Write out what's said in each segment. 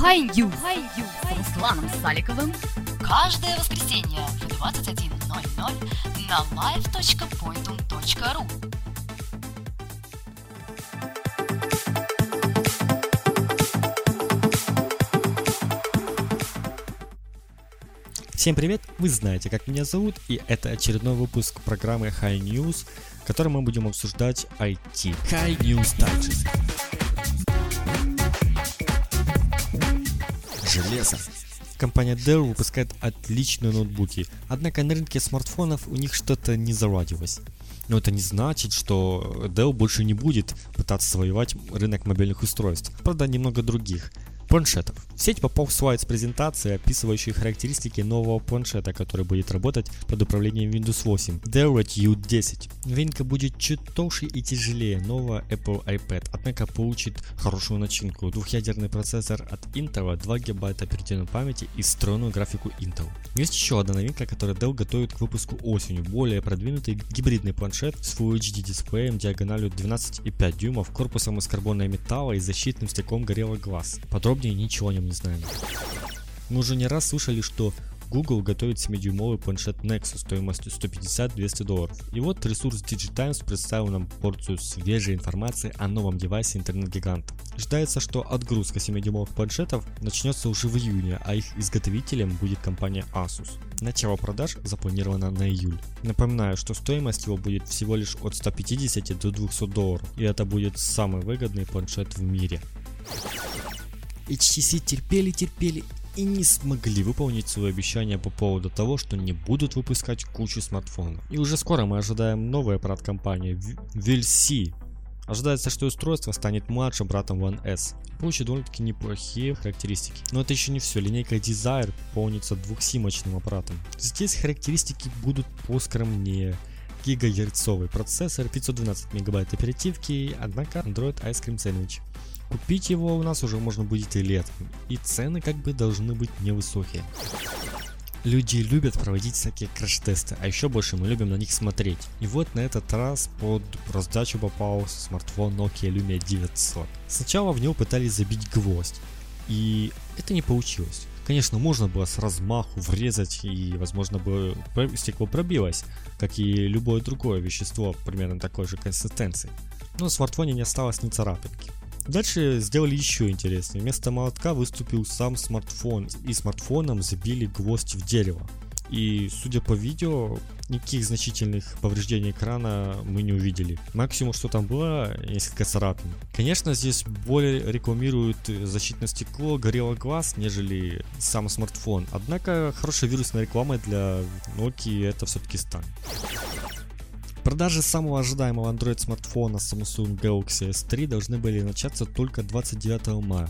High News с Русланом Саликовым каждое воскресенье в 21.00 на live.pointum.ru Всем привет! Вы знаете, как меня зовут, и это очередной выпуск программы High News, в котором мы будем обсуждать IT. High News Digest. Железо. Компания Dell выпускает отличные ноутбуки, однако на рынке смартфонов у них что-то не заладилось. Но это не значит, что Dell больше не будет пытаться завоевать рынок мобильных устройств. Правда, немного других планшетов. В сеть попал слайд с презентацией, описывающей характеристики нового планшета, который будет работать под управлением Windows 8 Dell U10. Новинка будет чуть толще и тяжелее нового Apple iPad, однако получит хорошую начинку, двухъядерный процессор от Intel, 2 ГБ оперативной памяти и встроенную графику Intel. Есть еще одна новинка, которую Dell готовит к выпуску осенью, более продвинутый гибридный планшет с Full HD дисплеем диагональю 12,5 дюймов, корпусом из карбона металла и защитным стеклом горелых глаз. Подробнее подробнее ничего о нем не знаем. Мы уже не раз слышали, что Google готовит 7-дюймовый планшет Nexus стоимостью 150-200 долларов. И вот ресурс DigiTimes представил нам порцию свежей информации о новом девайсе интернет-гиганта. Ожидается, что отгрузка 7-дюймовых планшетов начнется уже в июне, а их изготовителем будет компания Asus. Начало продаж запланировано на июль. Напоминаю, что стоимость его будет всего лишь от 150 до 200 долларов, и это будет самый выгодный планшет в мире. HTC терпели-терпели и не смогли выполнить свое обещание по поводу того, что не будут выпускать кучу смартфонов. И уже скоро мы ожидаем новый аппарат компании VLC. Ожидается, что устройство станет младшим братом One S. Получит довольно-таки неплохие характеристики. Но это еще не все. Линейка Desire полнится двухсимочным аппаратом. Здесь характеристики будут поскромнее гигагерцовый процессор, 512 мегабайт оперативки, однако Android Ice Cream Sandwich. Купить его у нас уже можно будет и летом, и цены как бы должны быть невысокие. Люди любят проводить всякие краш-тесты, а еще больше мы любим на них смотреть. И вот на этот раз под раздачу попал смартфон Nokia Lumia 900. Сначала в него пытались забить гвоздь, и это не получилось. Конечно, можно было с размаху врезать, и, возможно, бы стекло пробилось, как и любое другое вещество примерно такой же консистенции. Но в смартфоне не осталось ни царапинки. Дальше сделали еще интереснее. Вместо молотка выступил сам смартфон, и смартфоном забили гвоздь в дерево. И судя по видео, никаких значительных повреждений экрана мы не увидели. Максимум, что там было, несколько царапин. Конечно, здесь более рекламируют защитное стекло, горело глаз, нежели сам смартфон. Однако, хорошая вирусная реклама для Nokia это все-таки станет. Продажи самого ожидаемого Android смартфона Samsung Galaxy S3 должны были начаться только 29 мая.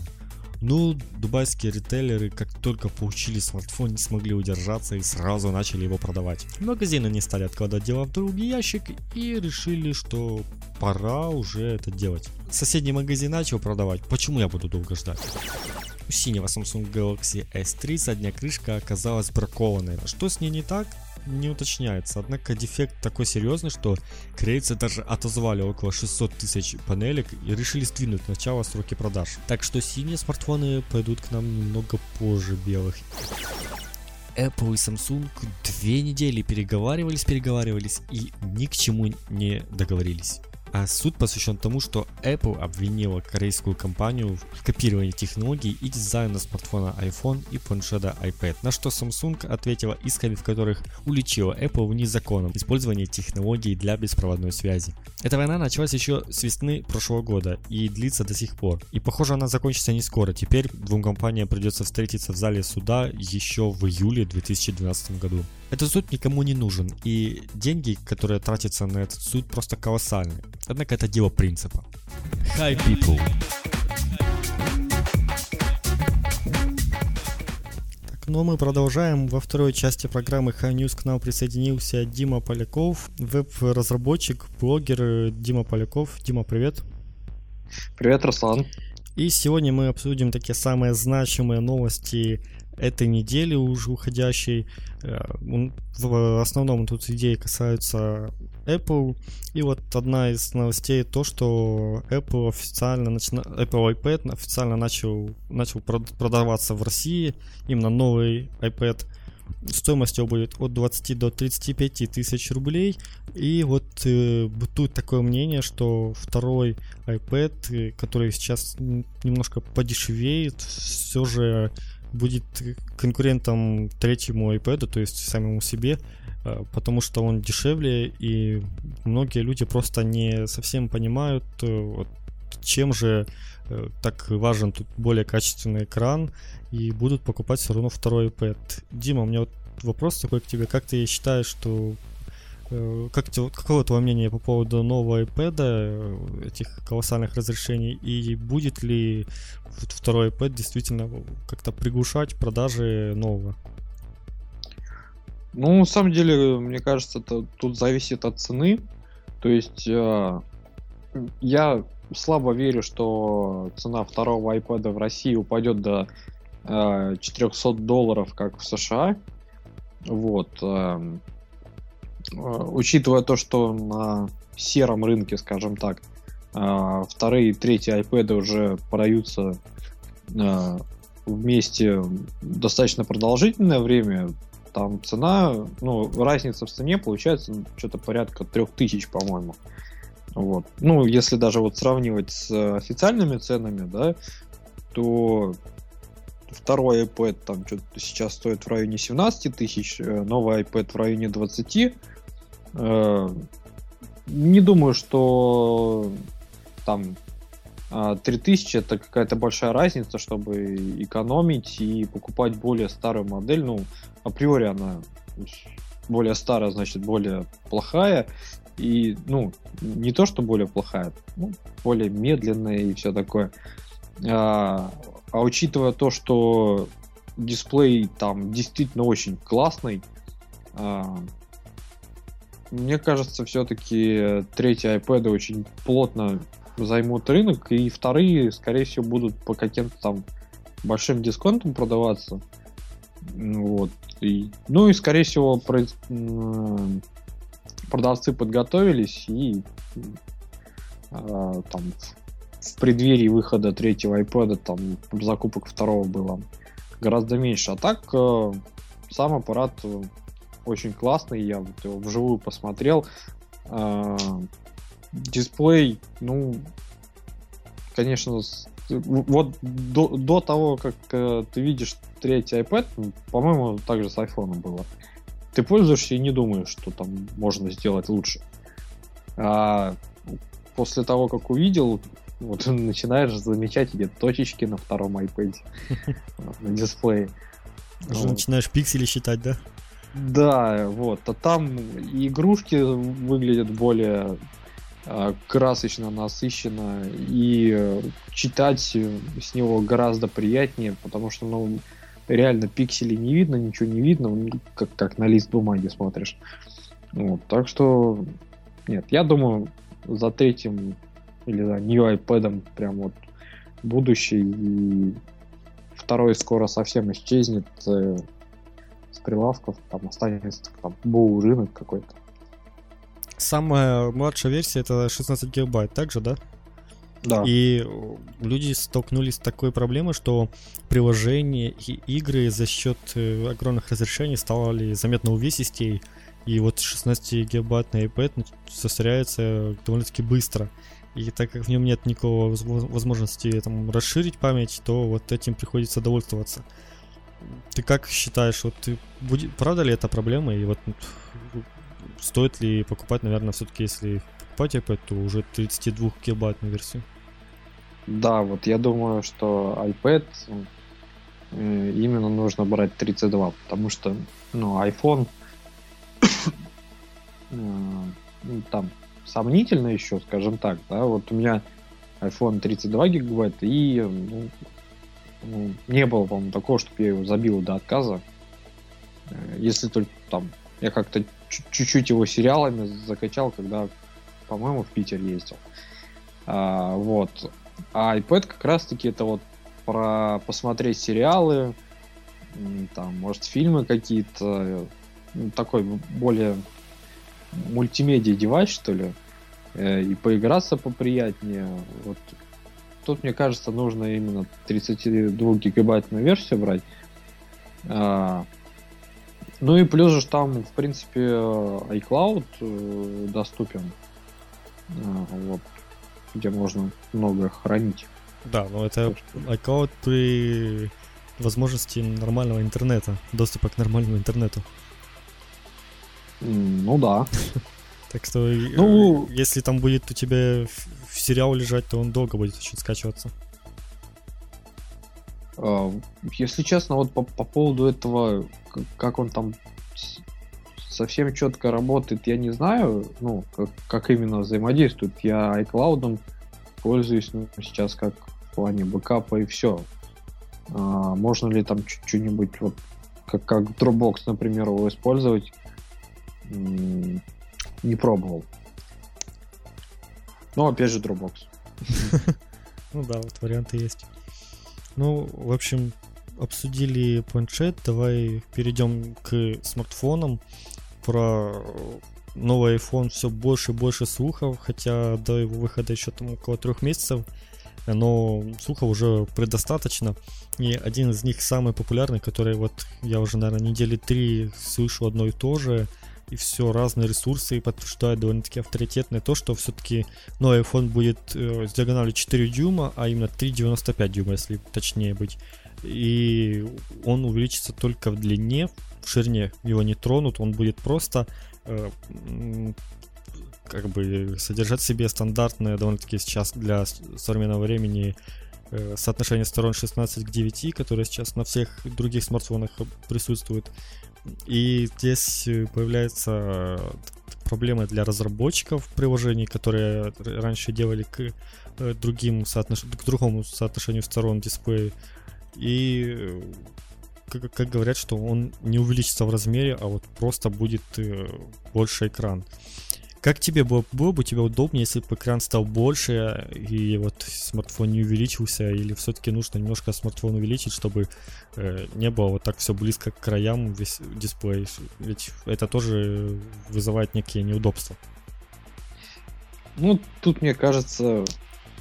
Но дубайские ритейлеры, как только получили смартфон, не смогли удержаться и сразу начали его продавать. Магазины не стали откладывать дела в другой ящик и решили, что пора уже это делать. Соседний магазин начал продавать, почему я буду долго ждать? У синего Samsung Galaxy S3 задняя крышка оказалась бракованной. Что с ней не так? Не уточняется. Однако дефект такой серьезный, что корейцы даже отозвали около 600 тысяч панелек и решили сдвинуть начало сроки продаж. Так что синие смартфоны пойдут к нам немного позже белых. Apple и Samsung две недели переговаривались, переговаривались и ни к чему не договорились. А суд посвящен тому, что Apple обвинила корейскую компанию в копировании технологий и дизайна смартфона iPhone и планшета iPad, на что Samsung ответила исками, в которых уличила Apple в незаконном использовании технологий для беспроводной связи. Эта война началась еще с весны прошлого года и длится до сих пор. И похоже она закончится не скоро. Теперь двум компаниям придется встретиться в зале суда еще в июле 2012 году. Этот суд никому не нужен, и деньги, которые тратятся на этот суд, просто колоссальные. Однако это дело принципа. Hi people! Так, ну а мы продолжаем. Во второй части программы High News к нам присоединился Дима Поляков, веб-разработчик, блогер Дима Поляков. Дима, привет. Привет, Руслан. И сегодня мы обсудим такие самые значимые новости этой недели уже уходящей. В основном тут идеи касаются Apple. И вот одна из новостей то, что Apple официально начина... Apple iPad официально начал, начал продаваться в России. Именно новый iPad Стоимость его будет от 20 до 35 тысяч рублей. И вот э, бытует такое мнение, что второй iPad, э, который сейчас немножко подешевеет, все же будет конкурентом третьему iPad, то есть самому себе, э, потому что он дешевле, и многие люди просто не совсем понимают, э, вот, чем же э, так важен тут более качественный экран, и будут покупать все равно второй iPad. Дима, у меня вот вопрос такой к тебе. Как ты считаешь, что как, какое твое мнение по поводу нового iPad, э, этих колоссальных разрешений, и будет ли второй iPad действительно как-то приглушать продажи нового? Ну, на самом деле, мне кажется, это тут зависит от цены. То есть э, я слабо верю, что цена второго iPad в России упадет до 400 долларов, как в США. Вот. Э, учитывая то, что на сером рынке, скажем так, э, вторые и третьи iPad уже продаются э, вместе достаточно продолжительное время, там цена, ну, разница в цене получается что-то порядка 3000, по-моему. Вот. Ну, если даже вот сравнивать с официальными ценами, да, то второй iPad там что-то сейчас стоит в районе 17 тысяч, э, новый iPad в районе 20. Э, не думаю, что там 3000 а, это какая-то большая разница, чтобы экономить и покупать более старую модель. Ну, априори она более старая, значит, более плохая. И, ну, не то, что более плохая, ну, более медленная и все такое. А, а учитывая то, что дисплей там действительно очень классный, а, мне кажется, все-таки третьи iPad очень плотно займут рынок, и вторые, скорее всего, будут по каким-то там большим дисконтам продаваться. Вот. И, ну и, скорее всего, продавцы подготовились и а, там в преддверии выхода третьего iPad там закупок второго было гораздо меньше. А так э, сам аппарат э, очень классный, я вот его вживую посмотрел. Э, дисплей, ну, конечно, вот до, до того, как ты видишь третий iPad, по-моему, также с iPhone было. Ты пользуешься и не думаешь, что там можно сделать лучше. А после того, как увидел, вот начинаешь замечать эти точечки на втором iPad на дисплее. Уже начинаешь пиксели считать, да? Да, вот. А там игрушки выглядят более э, красочно, насыщенно, и читать с него гораздо приятнее, потому что, ну, реально пикселей не видно, ничего не видно, как, как на лист бумаги смотришь. Вот, так что, нет, я думаю, за третьим или за New iPad прям вот будущий. И второй скоро совсем исчезнет э, с прилавков, там останется там боу рынок какой-то. Самая младшая версия это 16 гигабайт, также, да? Да. И люди столкнулись с такой проблемой, что приложения и игры за счет э, огромных разрешений стали заметно увесистей. И вот 16 гигабайтный iPad засоряется довольно-таки быстро. И так как в нем нет никакого возможности там, расширить память, то вот этим приходится довольствоваться. Ты как считаешь, вот ты, будет, правда ли это проблема? И вот стоит ли покупать, наверное, все-таки, если покупать iPad, то уже 32 гигабайтную версию? Да, вот я думаю, что iPad э, именно нужно брать 32, потому что, ну, iPhone э, ну, там сомнительно еще, скажем так, да, вот у меня iPhone 32 гигабайта, и ну, ну, не было, по-моему, такого, чтобы я его забил до отказа. Э, если только там я как-то чуть-чуть его сериалами закачал, когда, по-моему, в Питер ездил. А, вот. А iPad как раз-таки это вот про посмотреть сериалы, там, может, фильмы какие-то, ну, такой более мультимедиа девайс, что ли, э, и поиграться поприятнее. Вот тут, мне кажется, нужно именно 32 гигабайтную версию брать. А, ну и плюс же там, в принципе, iCloud э, доступен. А, вот, где можно многое хранить. Да, но это iCloud при возможности нормального интернета, доступа к нормальному интернету. Ну да. Так что, ну, если там будет у тебя сериал лежать, то он долго будет очень скачиваться. А, если честно, вот по, по поводу этого, как он там совсем четко работает, я не знаю, ну, как, как именно взаимодействует. Я iCloud пользуюсь ну, сейчас как в плане бэкапа и все. А, можно ли там что-нибудь вот как, как Dropbox, например, его использовать? Не пробовал. Ну, опять же, Dropbox. Ну да, вот варианты есть. Ну, в общем, обсудили планшет, давай перейдем к смартфонам. Про новый iPhone все больше и больше слухов, хотя до его выхода еще там около трех месяцев, но слухов уже предостаточно. И один из них самый популярный, который вот я уже, наверное, недели три слышу одно и то же, и все, разные ресурсы подтверждают довольно-таки авторитетные то, что все-таки новый iPhone будет э, с диагональю 4 дюйма, а именно 3,95 дюйма, если точнее быть. И он увеличится только в длине, в ширине его не тронут, он будет просто э, как бы содержать в себе стандартное довольно-таки сейчас для современного времени э, соотношение сторон 16 к 9, которое сейчас на всех других смартфонах присутствует. И здесь э, появляются э, проблемы для разработчиков приложений, которые раньше делали к э, другим соотнош... к другому соотношению сторон дисплея. И как, как говорят, что он не увеличится в размере, а вот просто будет больше экран. Как тебе было, было бы тебе удобнее, если бы экран стал больше и вот смартфон не увеличился, или все-таки нужно немножко смартфон увеличить, чтобы э, не было вот так все близко к краям весь дисплей, ведь это тоже вызывает некие неудобства. Ну, тут, мне кажется,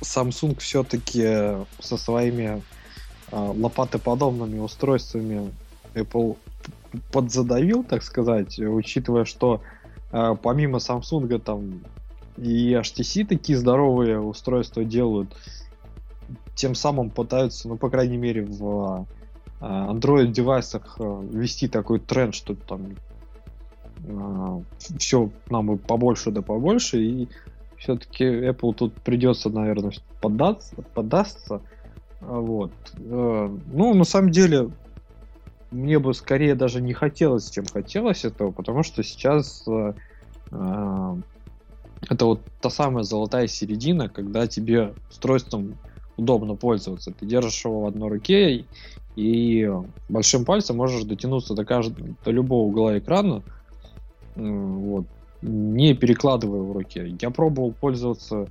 Samsung все-таки со своими э, лопатоподобными устройствами Apple подзадавил, так сказать, учитывая, что а, помимо Samsung там и HTC такие здоровые устройства делают, тем самым пытаются, ну, по крайней мере, в а, Android девайсах а, ввести такой тренд, что там все нам и побольше да побольше, и все-таки Apple тут придется, наверное, поддаться, поддастся. Вот. Э, ну, на самом деле, мне бы скорее даже не хотелось, чем хотелось этого, потому что сейчас э, э, это вот та самая золотая середина, когда тебе устройством удобно пользоваться. Ты держишь его в одной руке и большим пальцем можешь дотянуться до, каждого, до любого угла экрана, э, вот, не перекладывая в руке. Я пробовал пользоваться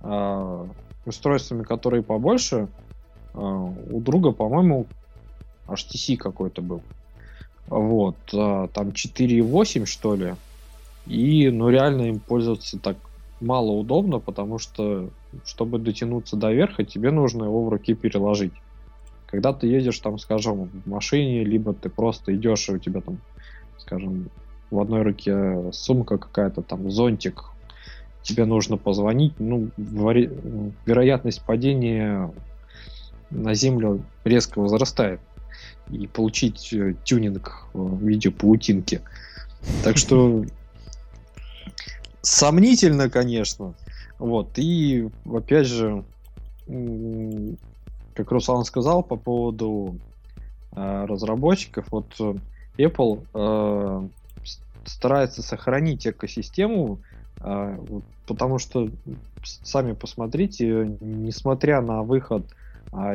э, устройствами, которые побольше. Э, у друга, по-моему, HTC какой-то был. Вот, а, там 4.8 что ли. И, ну, реально им пользоваться так мало удобно, потому что, чтобы дотянуться до верха, тебе нужно его в руке переложить. Когда ты едешь там, скажем, в машине, либо ты просто идешь, и у тебя там, скажем, в одной руке сумка какая-то, там, зонтик, тебе нужно позвонить, ну, вероятность падения на землю резко возрастает и получить э, тюнинг в виде паутинки. Так что сомнительно, конечно. Вот. И опять же, как Руслан сказал по поводу э, разработчиков, вот э, Apple э, старается сохранить экосистему, э, потому что сами посмотрите, несмотря на выход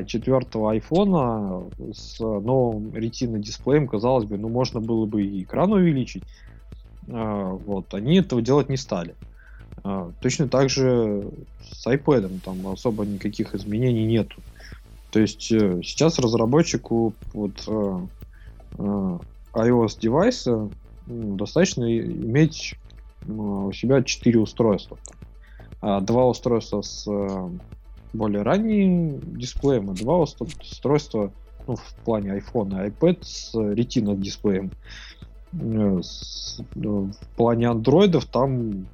четвертого айфона с новым ретино дисплеем, казалось бы, ну можно было бы и экран увеличить. А, вот, они этого делать не стали. А, точно так же с iPad, там особо никаких изменений нету. То есть э, сейчас разработчику вот э, э, iOS девайса достаточно иметь у себя 4 устройства. А, два устройства с более ранним дисплеем, и два устройства ну, в плане iPhone и iPad с Retina дисплеем. Э, с, в плане андроидов там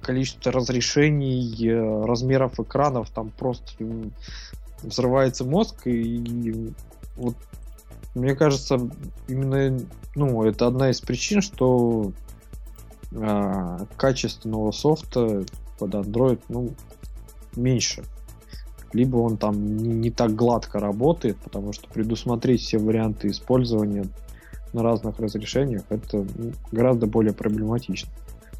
количество разрешений, размеров экранов, там просто взрывается мозг, и, вот мне кажется, именно ну, это одна из причин, что а, качественного софта под Android ну, меньше. Либо он там не, не так гладко работает, потому что предусмотреть все варианты использования на разных разрешениях это ну, гораздо более проблематично.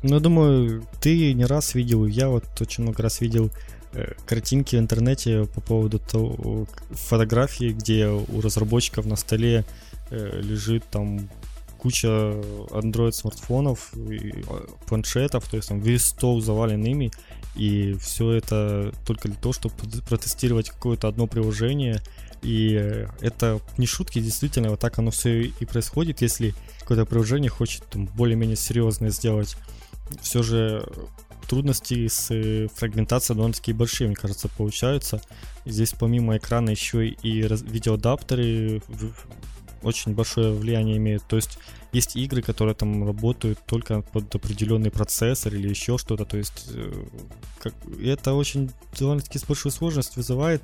Ну, думаю, ты не раз видел, я вот очень много раз видел э, картинки в интернете по поводу того, фотографии, где у разработчиков на столе э, лежит там куча Android смартфонов, и планшетов, то есть там весь стол завален ими, и все это только для того, чтобы протестировать какое-то одно приложение. И это не шутки, действительно, вот так оно все и происходит, если какое-то приложение хочет там, более-менее серьезно сделать. Все же трудности с э, фрагментацией довольно-таки большие, мне кажется, получаются. Здесь помимо экрана еще и видеоадаптеры очень большое влияние имеют. То есть есть игры, которые там работают только под определенный процессор или еще что-то. То есть э, как, это очень довольно-таки большую сложность вызывает.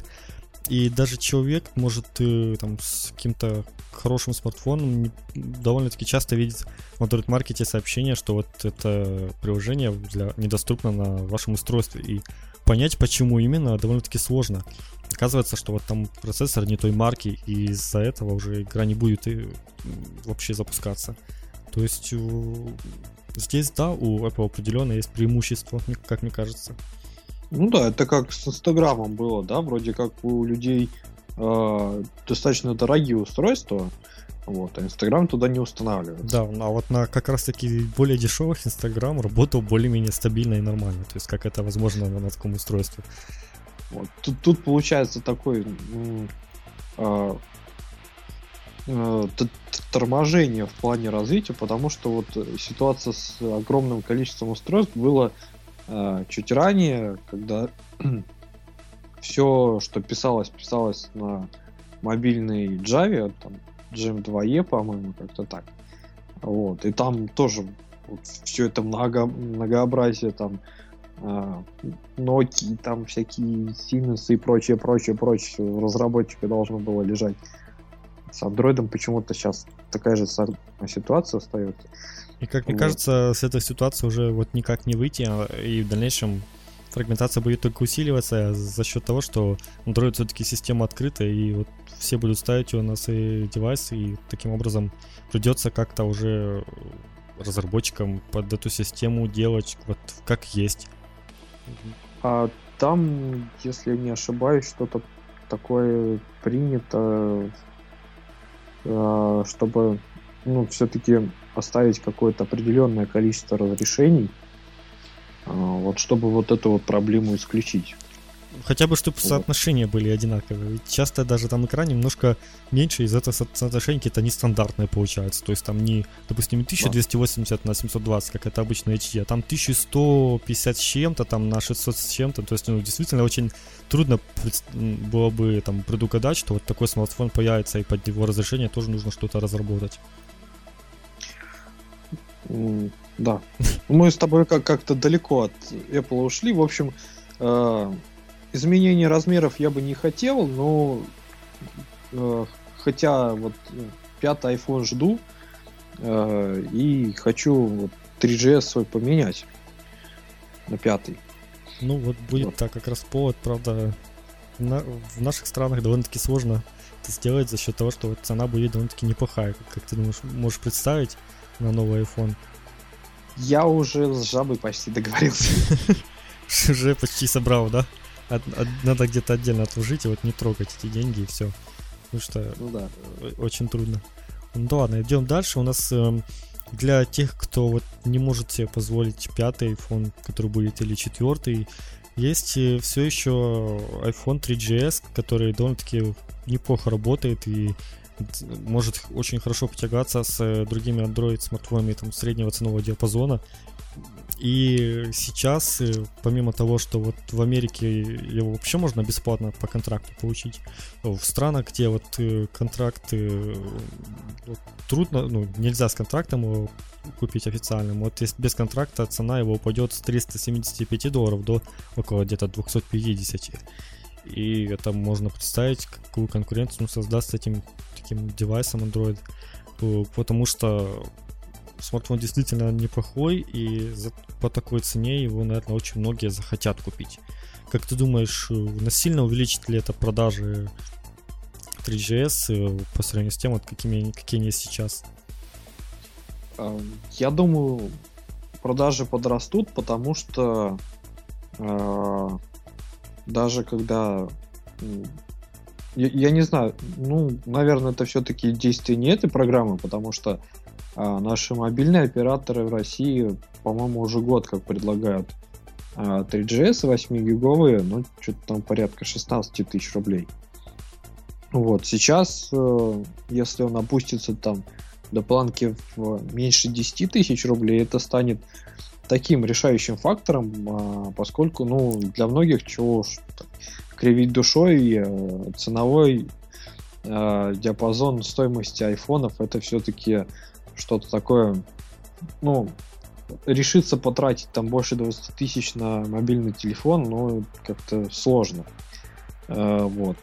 И даже человек может э, там с каким-то хорошим смартфоном довольно-таки часто видеть в Android маркете сообщение, что вот это приложение для, недоступно на вашем устройстве. И понять, почему именно, довольно-таки сложно. Оказывается, что вот там процессор не той марки, и из-за этого уже игра не будет и вообще запускаться. То есть здесь, да, у Apple определенно есть преимущество, как мне кажется. Ну да, это как с Инстаграмом было, да, вроде как у людей э, достаточно дорогие устройства, вот, а Инстаграм туда не устанавливается. Да, а вот на как раз таки более дешевых Инстаграм работал более-менее стабильно и нормально. То есть как это возможно на таком устройстве. Вот. Тут, тут получается такой э, э, торможение в плане развития, потому что вот ситуация с огромным количеством устройств была э, чуть ранее, когда все, что писалось, писалось на мобильной Java, там Jam 2E, по-моему, как-то так. Вот. И там тоже вот, все это много, многообразие там а, Nokia, там всякие Siemens и прочее, прочее, прочее у разработчика должно было лежать. С андроидом почему-то сейчас такая же ситуация остается. И как мне вот. кажется, с этой ситуации уже вот никак не выйти, а, и в дальнейшем фрагментация будет только усиливаться за счет того, что Android все-таки система открытая, и вот все будут ставить ее на свои девайсы, и таким образом придется как-то уже разработчикам под эту систему делать вот как есть. А там, если не ошибаюсь, что-то такое принято, а, чтобы ну, все-таки оставить какое-то определенное количество разрешений, а, вот чтобы вот эту вот проблему исключить. Хотя бы, чтобы соотношения были одинаковые. Часто даже там экран немножко меньше, из этого соотношения какие-то нестандартные получаются. То есть там не, допустим, не 1280 на 720, как это обычно HD, а там 1150 с чем-то, там на 600 с чем-то. То есть, ну, действительно очень трудно было бы там предугадать, что вот такой смартфон появится, и под его разрешение тоже нужно что-то разработать. Да. Мы с тобой как- как-то далеко от Apple ушли. В общем, э, изменения размеров я бы не хотел, но э, хотя вот пятый iPhone жду э, и хочу вот, 3GS свой поменять на пятый. Ну вот будет вот. так как раз повод, правда, на, в наших странах довольно-таки сложно это сделать за счет того, что вот цена будет довольно-таки неплохая, как ты думаешь, можешь представить на новый iPhone? Я уже с жабой почти договорился. Уже почти собрал, да? От, от, надо где-то отдельно отложить и вот не трогать эти деньги и все. Потому что ну, да. очень трудно. Ну ладно, идем дальше. У нас э, для тех, кто вот не может себе позволить пятый iPhone, который будет, или четвертый, есть э, все еще iPhone 3GS, который довольно-таки неплохо работает и может очень хорошо потягаться с э, другими Android смартфонами там среднего ценового диапазона. И сейчас, э, помимо того, что вот в Америке его вообще можно бесплатно по контракту получить, в странах, где вот э, контракты вот, трудно, ну, нельзя с контрактом его купить официальным, вот без контракта цена его упадет с 375 долларов до около где-то 250. И это можно представить, какую конкуренцию создаст с этим таким девайсом Android. Потому что смартфон действительно неплохой, и за, по такой цене его, наверное, очень многие захотят купить. Как ты думаешь, насильно увеличит ли это продажи 3GS э, по сравнению с тем, вот какими, какие они сейчас? Я думаю, продажи подрастут, потому что э, даже когда я, я не знаю, ну, наверное, это все-таки действие не этой программы, потому что а, наши мобильные операторы в России, по-моему, уже год как предлагают а, 3GS 8-гиговые, ну, что-то там порядка 16 тысяч рублей. Вот, сейчас, э, если он опустится там до планки в меньше 10 тысяч рублей, это станет таким решающим фактором, а, поскольку, ну, для многих чего уж кривить душой, э, ценовой э, диапазон стоимости айфонов это все-таки что-то такое, ну, решиться потратить там больше 20 тысяч на мобильный телефон, ну, как-то сложно. Э, вот.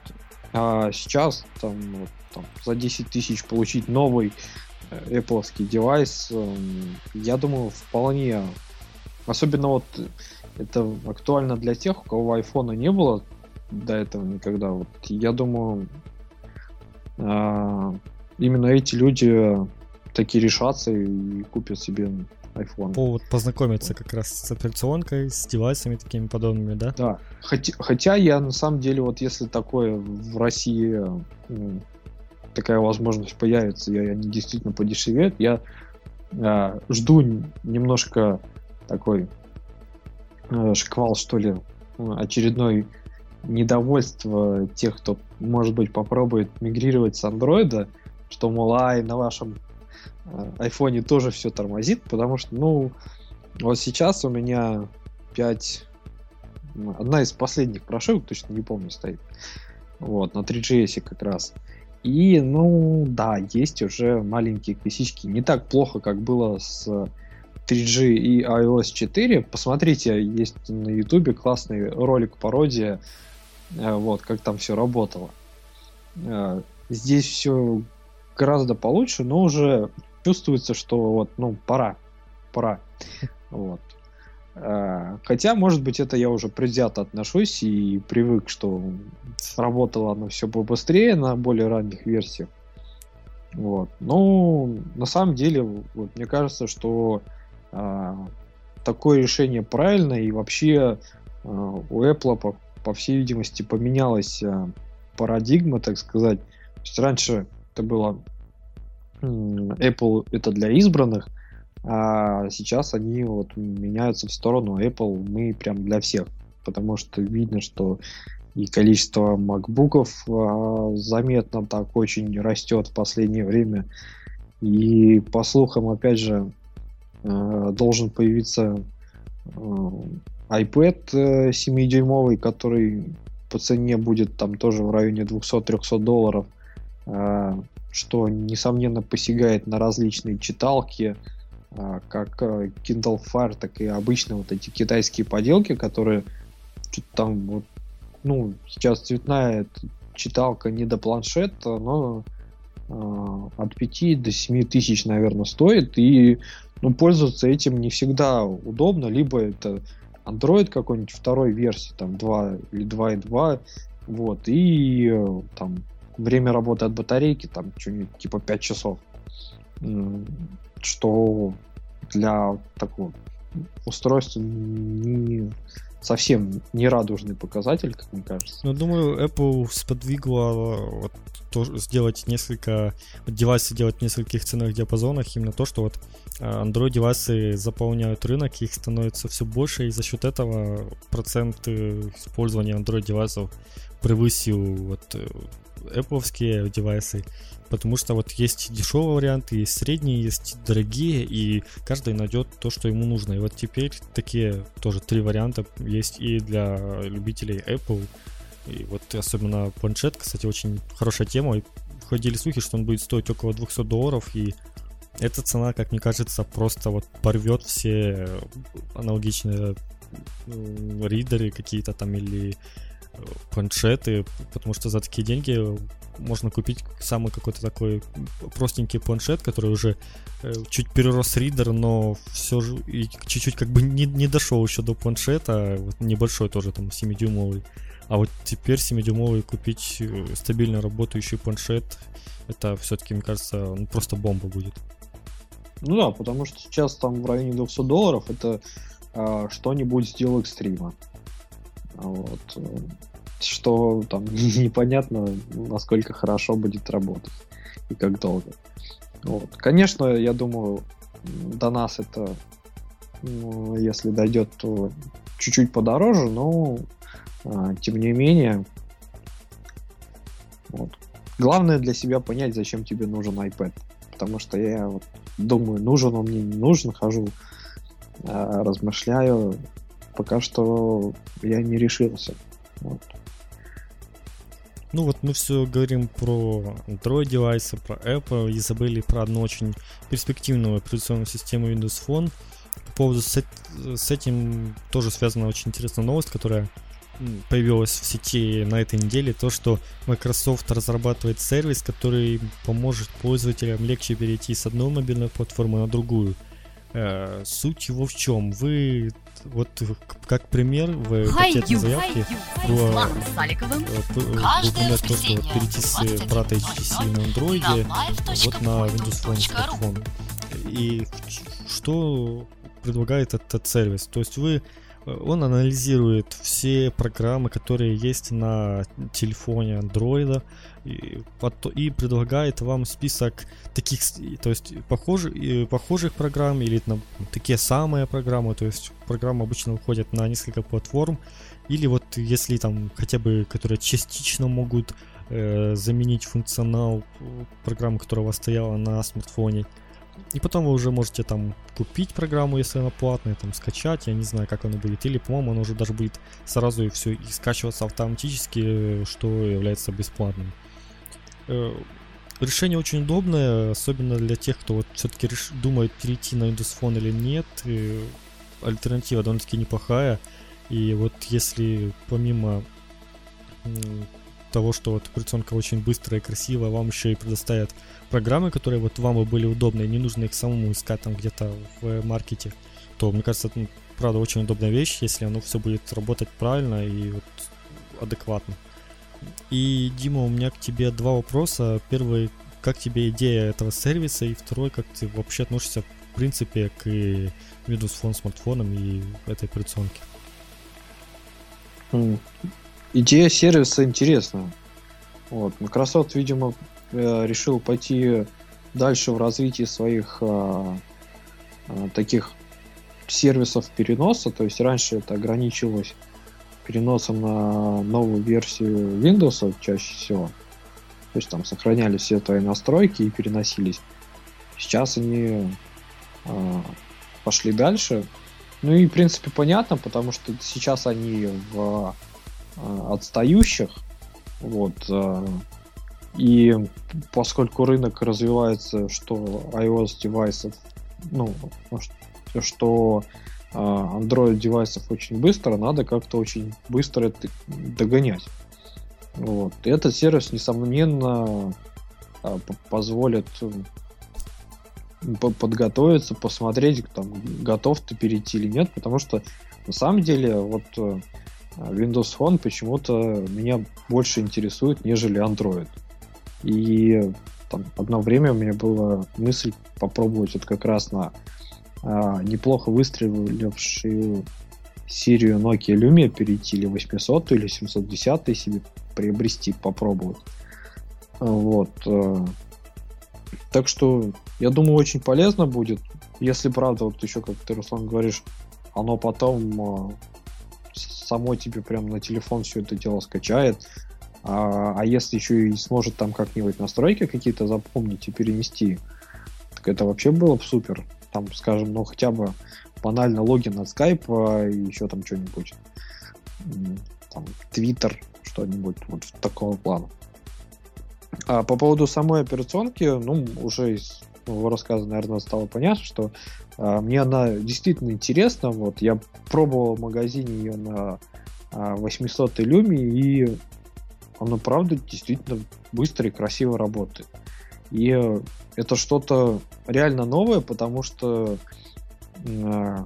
А сейчас там, вот, там за 10 тысяч получить новый Apple девайс, я думаю, вполне Особенно вот это актуально для тех, у кого айфона не было до этого никогда. Вот я думаю, а, именно эти люди такие решатся и купят себе iPhone. Повод познакомиться как раз с операционкой, с девайсами такими подобными, да? Да. Хотя, хотя я на самом деле, вот если такое в России такая возможность появится, и они действительно подешевеют, я э, жду немножко такой э, шквал, что ли, очередной недовольство тех, кто, может быть, попробует мигрировать с андроида, что, мол, ай, на вашем э, айфоне тоже все тормозит, потому что, ну, вот сейчас у меня 5... Одна из последних прошивок, точно не помню, стоит. Вот, на 3GS как раз. И, ну, да, есть уже маленькие косички. Не так плохо, как было с 3G и iOS 4. Посмотрите, есть на YouTube классный ролик пародия, э, вот, как там все работало. Э, здесь все гораздо получше, но уже чувствуется, что вот, ну, пора, пора. Вот. Э, хотя, может быть, это я уже предвзято отношусь и привык, что работало оно все побыстрее на более ранних версиях. Вот. Но на самом деле, вот, мне кажется, что а, такое решение правильно, и вообще а, у Apple, по, по всей видимости, поменялась а, парадигма, так сказать. То есть раньше это было Apple это для избранных, а сейчас они вот меняются в сторону Apple, мы прям для всех, потому что видно, что и количество макбуков а, заметно так очень растет в последнее время. И по слухам, опять же, Э, должен появиться э, iPad 7-дюймовый, который по цене будет там тоже в районе 200-300 долларов, э, что, несомненно, посягает на различные читалки, как Kindle Fire, так и обычные вот эти китайские поделки, которые что-то там вот, ну, сейчас цветная читалка не до планшета, но от 5 до 7 тысяч, наверное, стоит, и ну, пользоваться этим не всегда удобно, либо это Android какой-нибудь второй версии, там 2 или 2.2, вот, и э, там время работы от батарейки, там что-нибудь типа 5 часов, что для такого устройства не, совсем нерадужный показатель, как мне кажется. Ну, думаю, Apple сподвигла вот то, сделать несколько вот девайсы делать в нескольких ценовых диапазонах именно то, что вот а, Android девайсы заполняют рынок, их становится все больше, и за счет этого процент использования Android девайсов превысил вот э, Apple девайсы, потому что вот есть дешевые варианты, есть средние, есть дорогие, и каждый найдет то, что ему нужно. И вот теперь такие тоже три варианта есть и для любителей Apple, и вот особенно планшет, кстати, очень хорошая тема. Ходили слухи, что он будет стоить около 200 долларов, и эта цена, как мне кажется, просто вот порвет все аналогичные ридеры какие-то там или планшеты, потому что за такие деньги можно купить самый какой-то такой простенький планшет, который уже э, чуть перерос ридер, но все же и чуть-чуть как бы не, не дошел еще до планшета, вот небольшой тоже там 7-дюймовый. А вот теперь 7-дюймовый купить э, стабильно работающий планшет, это все-таки, мне кажется, ну, просто бомба будет. Ну да, потому что сейчас там в районе 200 долларов это а, что-нибудь с дел экстрима. Вот. Что там непонятно, насколько хорошо будет работать и как долго. Вот. Конечно, я думаю, до нас это, ну, если дойдет, то чуть-чуть подороже, но а, тем не менее, вот. главное для себя понять, зачем тебе нужен iPad. Потому что я вот думаю, нужен он мне, не нужен, хожу, а, размышляю, пока что я не решился. Вот. Ну вот мы все говорим про Android девайсы, про Apple и забыли про одну очень перспективную операционную систему Windows Phone. По поводу с, с этим тоже связана очень интересная новость, которая появилась в сети на этой неделе, то, что Microsoft разрабатывает сервис, который поможет пользователям легче перейти с одной мобильной платформы на другую. Э, суть его в чем? Вы вот как пример в пакетной заявке было, то, что перейти с брата HTC на андроиде вот на Windows Phone смартфон. И что предлагает этот сервис? То есть вы он анализирует все программы, которые есть на телефоне Android и, и предлагает вам список таких, то есть похожих, похожих программ или на такие самые программы, то есть программы обычно выходят на несколько платформ, или вот если там хотя бы, которые частично могут э, заменить функционал программы, которая вас стояла на смартфоне, и потом вы уже можете там купить программу, если она платная, там скачать, я не знаю, как оно будет. Или, по-моему, оно уже даже будет сразу и все и скачиваться автоматически, что является бесплатным. Э, решение очень удобное, особенно для тех, кто вот все-таки реш... думает перейти на Windows Phone или нет. И альтернатива довольно-таки неплохая. И вот если помимо того, что вот операционка очень быстрая и красивая, вам еще и предоставят программы, которые вот вам бы были удобны, не нужно их самому искать там где-то в маркете, то, мне кажется, это, правда, очень удобная вещь, если оно все будет работать правильно и вот адекватно. И, Дима, у меня к тебе два вопроса. Первый, как тебе идея этого сервиса? И второй, как ты вообще относишься, в принципе, к Windows Phone смартфонам и этой операционке? Идея сервиса интересная. Вот. Microsoft, видимо, э, решил пойти дальше в развитии своих э, э, таких сервисов переноса. То есть раньше это ограничивалось переносом на новую версию Windows чаще всего. То есть там сохраняли все твои настройки и переносились. Сейчас они э, пошли дальше. Ну и в принципе понятно, потому что сейчас они в Э, отстающих. Вот. Э, и поскольку рынок развивается, что iOS девайсов, ну, что э, Android девайсов очень быстро, надо как-то очень быстро это догонять. Вот. И этот сервис, несомненно, позволит подготовиться, посмотреть, там, готов ты перейти или нет, потому что на самом деле вот а Windows Phone почему-то меня больше интересует, нежели Android. И там, одно время у меня была мысль попробовать вот как раз на а, неплохо выстрелившую серию Nokia Lumia перейти, или 800 или 710 себе приобрести, попробовать. Вот. Э, так что, я думаю, очень полезно будет, если правда, вот еще, как ты, Руслан, говоришь, оно потом э, само тебе прям на телефон все это дело скачает, а, а если еще и сможет там как-нибудь настройки какие-то запомнить и перенести, так это вообще было бы супер. Там, скажем, ну хотя бы банально логин от скайпа и еще там что-нибудь. Там, Твиттер, что-нибудь вот такого плана. А по поводу самой операционки, ну, уже из его рассказа, наверное, стало понятно, что а, мне она действительно интересна. Вот я пробовал в магазине ее на а, 800 люми, и она, правда, действительно быстро и красиво работает. И это что-то реально новое, потому что э,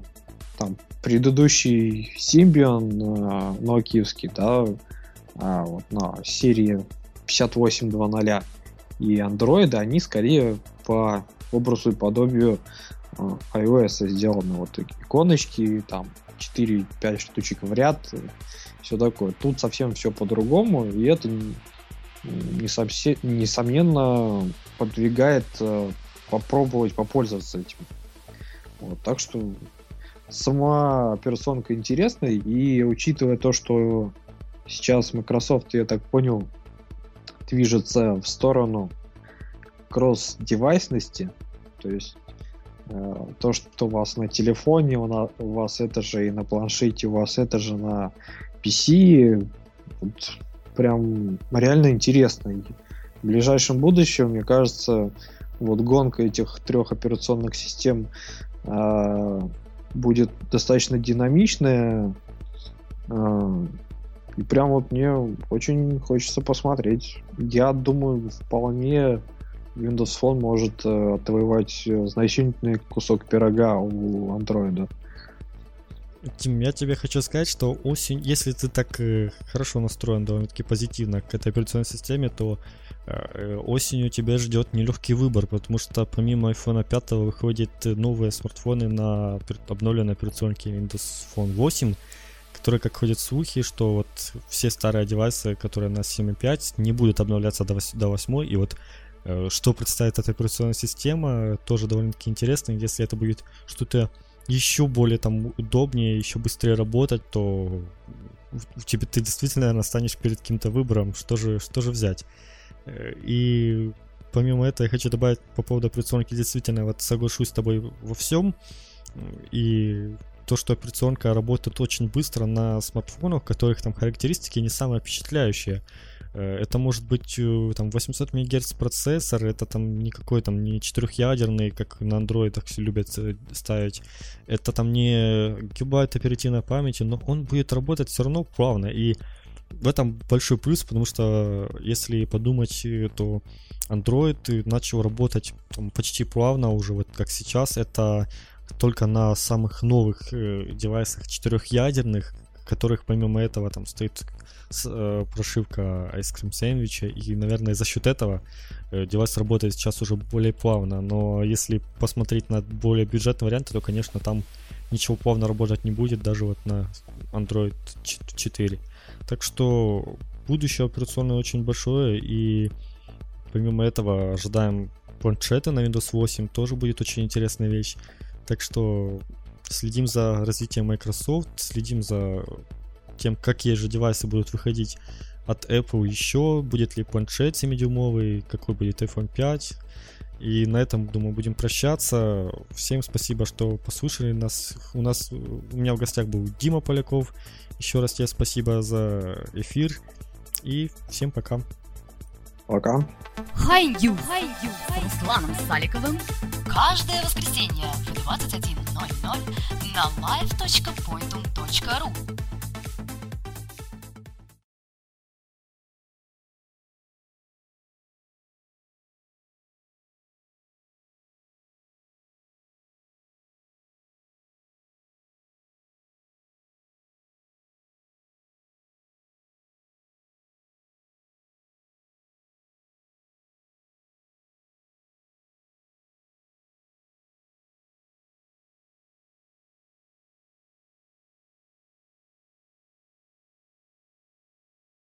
там предыдущий Symbian э, нокиевский, да, э, вот на серии 58.2.0 и Android, они скорее по образу и подобию э, iOS сделаны. Вот иконочки, там 4-5 штучек в ряд, все такое. Тут совсем все по-другому, и это не совсем, несомненно подвигает э, попробовать попользоваться этим. Вот, так что сама операционка интересная, и учитывая то, что сейчас Microsoft, я так понял, движется в сторону кросс-девайсности, то есть э, то, что у вас на телефоне, у, вас это же и на планшете, у вас это же на PC, вот, прям реально интересно. В ближайшем будущем, мне кажется, вот гонка этих трех операционных систем э, будет достаточно динамичная. Э, и прям вот мне очень хочется посмотреть. Я думаю, вполне Windows Phone может э, отвоевать значительный кусок пирога у Android. Тим, я тебе хочу сказать, что осень, если ты так э, хорошо настроен довольно-таки позитивно к этой операционной системе, то э, осенью тебя ждет нелегкий выбор, потому что помимо iPhone 5 выходят новые смартфоны на обновленной операционке Windows Phone 8, которые, как ходят слухи, что вот все старые девайсы, которые на 7.5, не будут обновляться до 8, до 8 и вот э, что представит эта операционная система, тоже довольно-таки интересно, если это будет что-то еще более там удобнее, еще быстрее работать, то тебе ты действительно, наверное, станешь перед каким-то выбором, что же, что же взять. Э, и помимо этого я хочу добавить по поводу операционки, действительно, вот соглашусь с тобой во всем. И то, что операционка работает очень быстро на смартфонах, у которых там характеристики не самые впечатляющие. Э, это может быть э, там 800 МГц процессор, это там никакой там не четырехъядерный, как на андроидах все любят э, ставить. Это там не гигабайт оперативной памяти, но он будет работать все равно плавно. И в этом большой плюс, потому что если подумать, то Android начал работать там, почти плавно уже, вот как сейчас. Это только на самых новых э, девайсах четырехъядерных, которых помимо этого там стоит э, прошивка Ice Cream Sandwich, и, наверное, за счет этого э, девайс работает сейчас уже более плавно, но если посмотреть на более бюджетные варианты, то, конечно, там ничего плавно работать не будет, даже вот на Android 4. Так что будущее операционное очень большое, и помимо этого ожидаем планшеты на Windows 8, тоже будет очень интересная вещь. Так что следим за развитием Microsoft, следим за тем, какие же девайсы будут выходить от Apple еще, будет ли планшет 7-дюймовый, какой будет iPhone 5. И на этом, думаю, будем прощаться. Всем спасибо, что послушали нас. У нас, у меня в гостях был Дима Поляков. Еще раз тебе спасибо за эфир. И всем пока. Пока. Хай-ю с Русланом Саликовым каждое воскресенье в 21.00 на live.pointum.ru